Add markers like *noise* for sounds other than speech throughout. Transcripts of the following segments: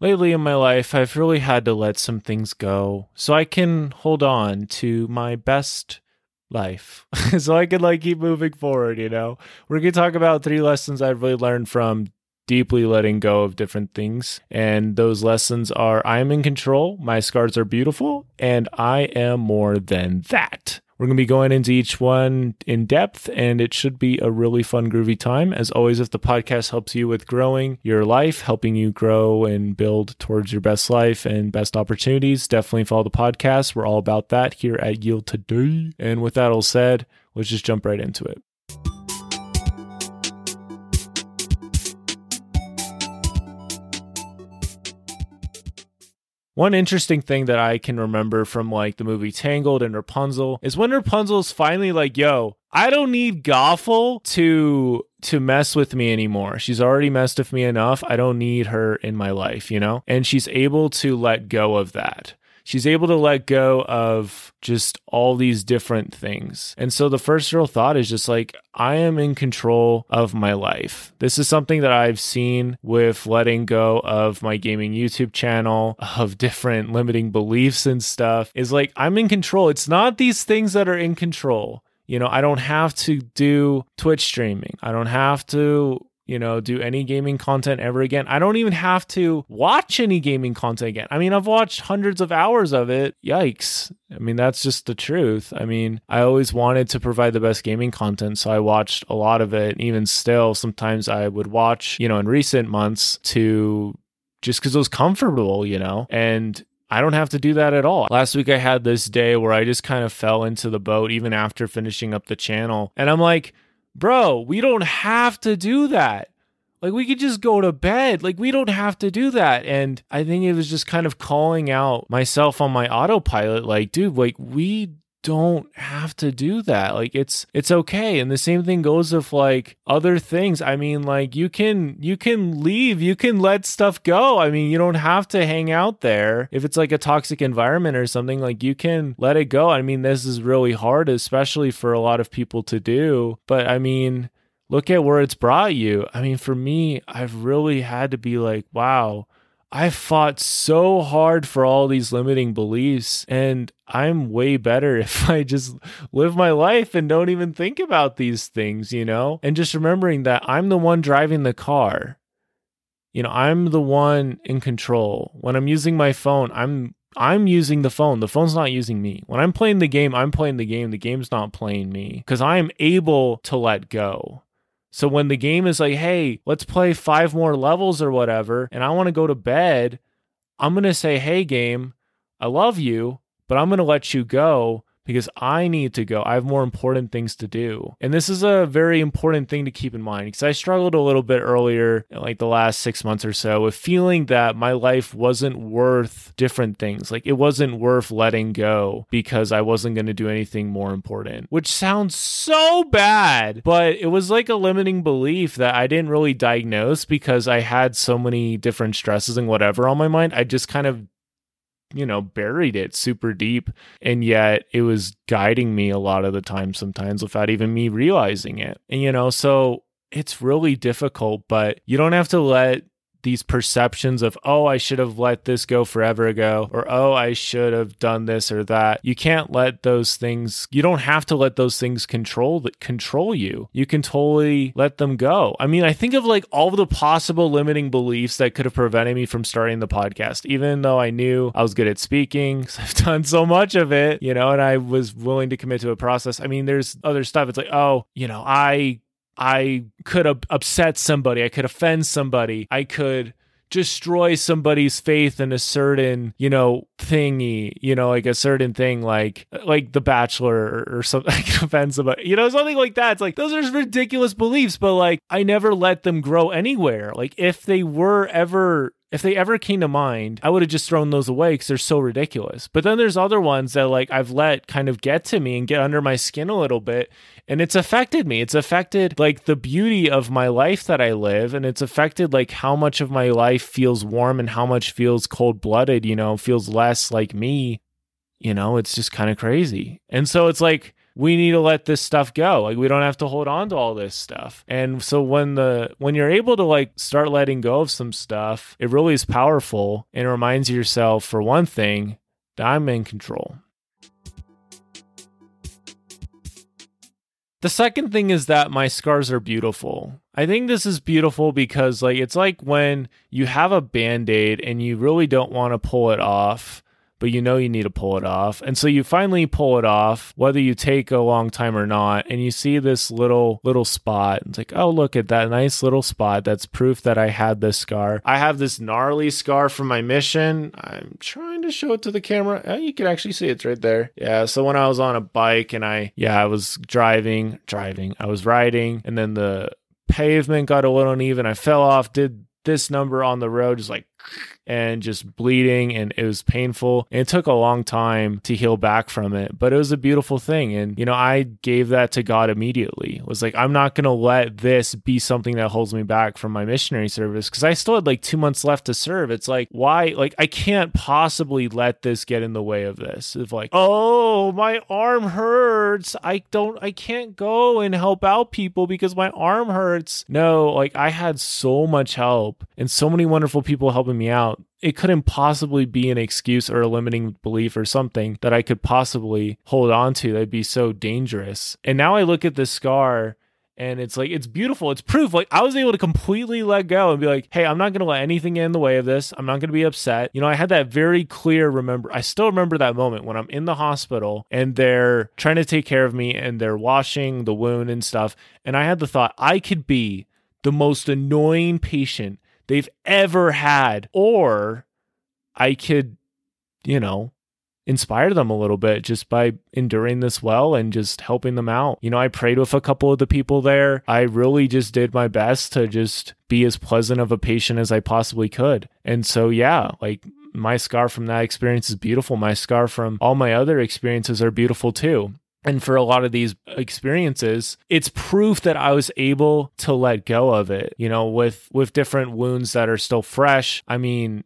lately in my life, I've really had to let some things go so I can hold on to my best life. *laughs* so I can like keep moving forward, you know? We're going to talk about three lessons I've really learned from deeply letting go of different things. And those lessons are I am in control, my scars are beautiful, and I am more than that. We're going to be going into each one in depth, and it should be a really fun, groovy time. As always, if the podcast helps you with growing your life, helping you grow and build towards your best life and best opportunities, definitely follow the podcast. We're all about that here at Yield Today. And with that all said, let's just jump right into it. One interesting thing that I can remember from like the movie Tangled and Rapunzel is when Rapunzel's finally like, yo, I don't need Gothel to to mess with me anymore. She's already messed with me enough. I don't need her in my life, you know? And she's able to let go of that she's able to let go of just all these different things. And so the first real thought is just like, I am in control of my life. This is something that I've seen with letting go of my gaming YouTube channel, of different limiting beliefs and stuff, is like, I'm in control. It's not these things that are in control. You know, I don't have to do Twitch streaming. I don't have to you know, do any gaming content ever again. I don't even have to watch any gaming content again. I mean, I've watched hundreds of hours of it. Yikes. I mean, that's just the truth. I mean, I always wanted to provide the best gaming content, so I watched a lot of it. Even still, sometimes I would watch, you know, in recent months to just because it was comfortable, you know, and I don't have to do that at all. Last week I had this day where I just kind of fell into the boat even after finishing up the channel. And I'm like, bro, we don't have to do that. Like we could just go to bed. Like we don't have to do that. And I think it was just kind of calling out myself on my autopilot like, dude, like we don't have to do that. Like it's it's okay. And the same thing goes with like other things. I mean, like you can you can leave, you can let stuff go. I mean, you don't have to hang out there. If it's like a toxic environment or something, like you can let it go. I mean, this is really hard, especially for a lot of people to do. But I mean, look at where it's brought you. I mean, for me, I've really had to be like, wow, I fought so hard for all these limiting beliefs, and I'm way better *laughs* if I just live my life and don't even think about these things, you know? And just remembering that I'm the one driving the car. You know, I'm the one in control. When I'm using my phone, I'm I'm using the phone. The phone's not using me. When I'm playing the game, I'm playing the game. The game's not playing me because I'm able to let go. So when the game is like, hey, let's play five more levels or whatever, and I want to go to bed, I'm going to say, hey, game, I love you, but I'm going to let you go because I need to go. I have more important things to do. And this is a very important thing to keep in mind because I struggled a little bit earlier, like the last six months or so, with feeling that my life wasn't worth different things. Like it wasn't worth letting go because I wasn't going to do anything more important, which sounds so bad, but it was like a limiting belief that I didn't really diagnose because I had so many different stresses and whatever on my mind. I just kind of you know, buried it super deep. And yet it was guiding me a lot of the time, sometimes without even me realizing it. And, you know, so it's really difficult, but you don't have to let these perceptions of oh i should have let this go forever ago or oh i should have done this or that. You can't let those things you don't have to let those things control that control you. You can totally let them go. I mean i think of like all of the possible limiting beliefs that could have prevented me from starting the podcast even though i knew i was good at speaking *laughs* i've done so much of it you know and i was willing to commit to a process. I mean there's other stuff. It's like oh you know i I could upset somebody, I could offend somebody, I could destroy somebody's faith in a certain, you know, thingy, you know, like a certain thing like like the bachelor or, or something *laughs* can offend somebody. You know, something like that. It's like those are ridiculous beliefs, but like I never let them grow anywhere. Like if they were ever if they ever came to mind, I would have just thrown those away because they're so ridiculous. But then there's other ones that like I've let kind of get to me and get under my skin a little bit. And it's affected me. It's affected like the beauty of my life that I live. And it's affected like how much of my life feels warm and how much feels cold blooded, you know, feels less like me. You know, it's just kind of crazy. And so it's like, we need to let this stuff go. Like we don't have to hold on to all this stuff. And so when the when you're able to like start letting go of some stuff, it really is powerful and it reminds yourself for one thing that I'm in control. The second thing is that my scars are beautiful. I think this is beautiful because like it's like when you have a band-aid and you really don't want to pull it off but you know you need to pull it off. And so you finally pull it off, whether you take a long time or not, and you see this little little spot. It's like, oh, look at that nice little spot. That's proof that I had this scar. I have this gnarly scar from my mission. I'm trying to show it to the camera. Oh, you can actually see it's right there. Yeah. So when I was on a bike and I, yeah, I was driving, driving, I was riding, and then the pavement got a little uneven. I fell off, did this number on the road, just like and just bleeding and it was painful. And it took a long time to heal back from it, but it was a beautiful thing. And, you know, I gave that to God immediately. It was like, I'm not to let this be something that holds me back from my missionary service because I still had like two months left to serve. It's like, why? Like, I can't possibly let this get in the way of this. It's like, oh, my arm hurts. I don't, I can't go and help out people because my arm hurts. No, like, I had so much help and so many wonderful people helping me out it couldn't possibly be an excuse or a limiting belief or something that I could possibly hold on to that'd be so dangerous. And now I look at this scar and it's like it's beautiful. It's proof. Like I was able to completely let go and be like, hey, I'm not gonna let anything in the way of this. I'm not gonna be upset. You know, I had that very clear remember I still remember that moment when I'm in the hospital and they're trying to take care of me and they're washing the wound and stuff. And I had the thought I could be the most annoying patient they've ever had. Or I could, you know, inspire them a little bit just by enduring this well and just helping them out. You know, I prayed with a couple of the people there. I really just did my best to just be as pleasant of a patient as I possibly could. And so, yeah, like my scar from that experience is beautiful. My scar from all my other experiences are beautiful too. And for a lot of these experiences, it's proof that I was able to let go of it, you know, with with different wounds that are still fresh. I mean,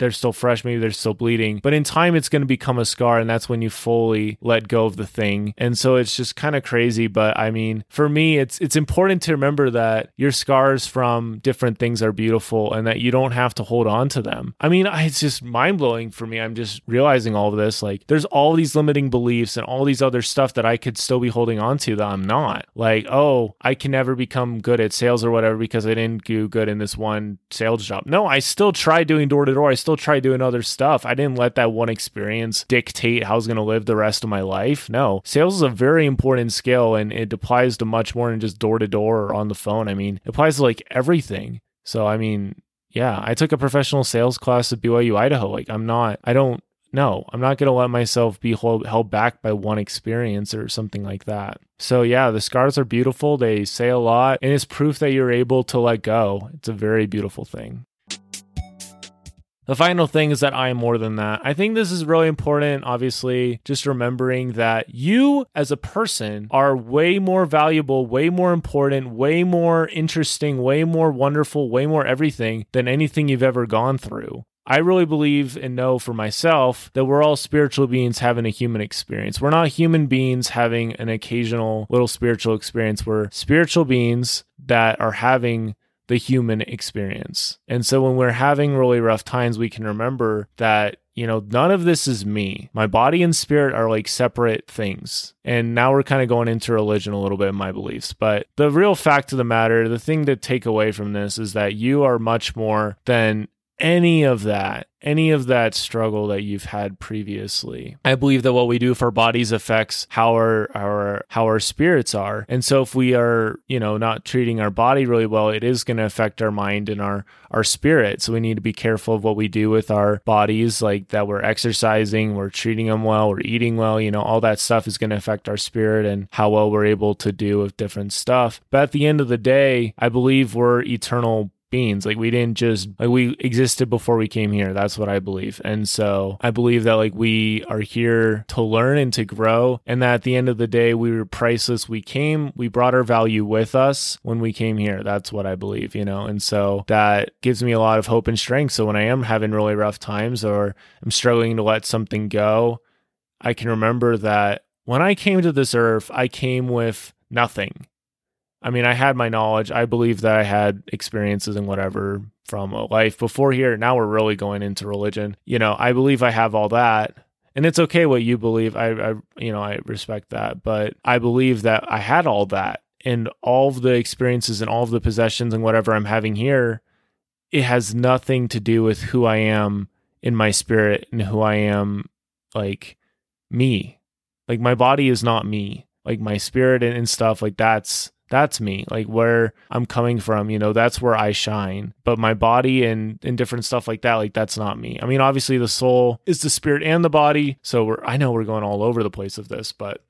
they're still fresh, maybe they're still bleeding, but in time it's going to become a scar, and that's when you fully let go of the thing. And so it's just kind of crazy. But I mean, for me, it's it's important to remember that your scars from different things are beautiful, and that you don't have to hold on to them. I mean, it's just mind blowing for me. I'm just realizing all of this. Like, there's all these limiting beliefs and all these other stuff that I could still be holding on to that I'm not. Like, oh, I can never become good at sales or whatever because I didn't do good in this one sales job. No, I still tried doing door to door. I still still try doing other stuff. I didn't let that one experience dictate how I was going to live the rest of my life. No, sales is a very important skill and it applies to much more than just door to door or on the phone. I mean, it applies to like everything. So, I mean, yeah, I took a professional sales class at BYU Idaho. Like, I'm not, I don't, no, I'm not going to let myself be hold, held back by one experience or something like that. So, yeah, the scars are beautiful. They say a lot, and it's proof that you're able to let go. It's a very beautiful thing. The final thing is that I am more than that. I think this is really important, obviously, just remembering that you as a person are way more valuable, way more important, way more interesting, way more wonderful, way more everything than anything you've ever gone through. I really believe and know for myself that we're all spiritual beings having a human experience. We're not human beings having an occasional little spiritual experience. We're spiritual beings that are having the human experience. And so when we're having really rough times, we can remember that, you know, none of this is me. My body and spirit are like separate things. And now we're kind of going into religion a little bit in my beliefs. But the real fact of the matter, the thing to take away from this is that you are much more than any of that any of that struggle that you've had previously. I believe that what we do for bodies affects how our our how our spirits are. And so if we are, you know, not treating our body really well, it is going to affect our mind and our our spirit. So we need to be careful of what we do with our bodies like that we're exercising, we're treating them well, we're eating well, you know, all that stuff is going to affect our spirit and how well we're able to do with different stuff. But at the end of the day, I believe we're eternal beings. Like we didn't just like we existed before we came here. That's what I believe. And so I believe that like we are here to learn and to grow and that at the end of the day we were priceless. We came, we brought our value with us when we came here. That's what I believe, you know. And so that gives me a lot of hope and strength. So when I am having really rough times or I'm struggling to let something go, I can remember that when I came to this earth, I came with nothing. I mean, I had my knowledge. I believe that I had experiences and whatever from a life before here. Now we're really going into religion. You know, I believe I have all that. And it's okay what you believe. I, I you know, I respect that. But I believe that I had all that and all of the experiences and all of the possessions and whatever I'm having here, it has nothing to do with who I am in my spirit and who I am like me. Like my body is not me. Like my spirit and, and stuff like that's that's me like where i'm coming from you know that's where i shine but my body and and different stuff like that like that's not me i mean obviously the soul is the spirit and the body so we're i know we're going all over the place of this but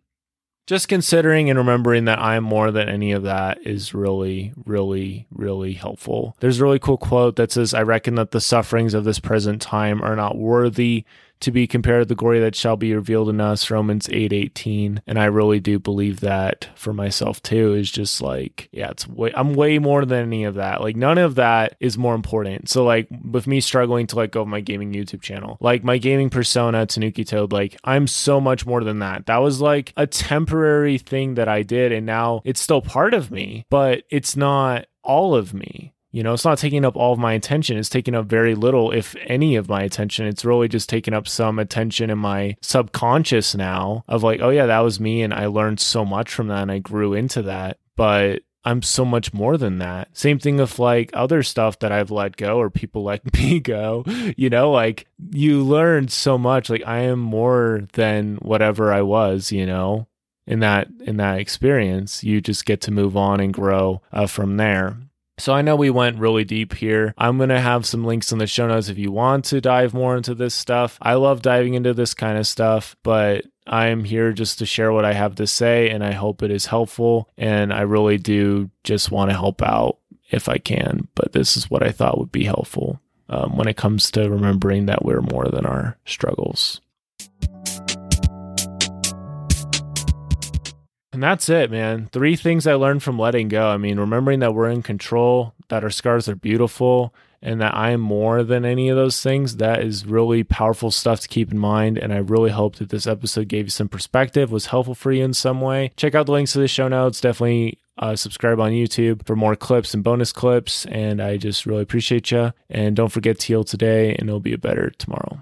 just considering and remembering that I'm more than any of that is really, really, really helpful. There's a really cool quote that says, I reckon that the sufferings of this present time are not worthy to be compared to the glory that shall be revealed in us romans 8 18 and i really do believe that for myself too is just like yeah it's way i'm way more than any of that. Like none of that is more important. So like with me struggling to let go of my gaming youtube channel like my gaming persona tanuki toad like i'm so much more than that. That was like a temporary thing that i did and now it's still part of me but it's not all of me you know, it's not taking up all of my attention. It's taking up very little, if any, of my attention. It's really just taking up some attention in my subconscious now of like, oh, yeah, that was me. And I learned so much from that and I grew into that. But I'm so much more than that. Same thing with like other stuff that I've let go or people *laughs* let me go. You know, like you learn so much. Like I am more than whatever I was, you know, in that in that experience. You just get to move on and grow uh, from there. So I know we went really deep here. I'm going to have some links in the show notes if you want to dive more into this stuff. I love diving into this kind of stuff, but I'm here just to share what I have to say and I hope it is helpful. And I really do just want to help out if I can. But this is what I thought would be helpful um, when it comes to remembering that we're more than our struggles. And that's it, man. Three things I learned from letting go. I mean, remembering that we're in control, that our scars are beautiful, and that I am more than any of those things. That is really powerful stuff to keep in mind. And I really hope that this episode gave you some perspective, was helpful for you in some way. Check out the links to the show notes. Definitely uh, subscribe on YouTube for more clips and bonus clips. And I just really appreciate you. And don't forget to heal today, and it'll be a better tomorrow.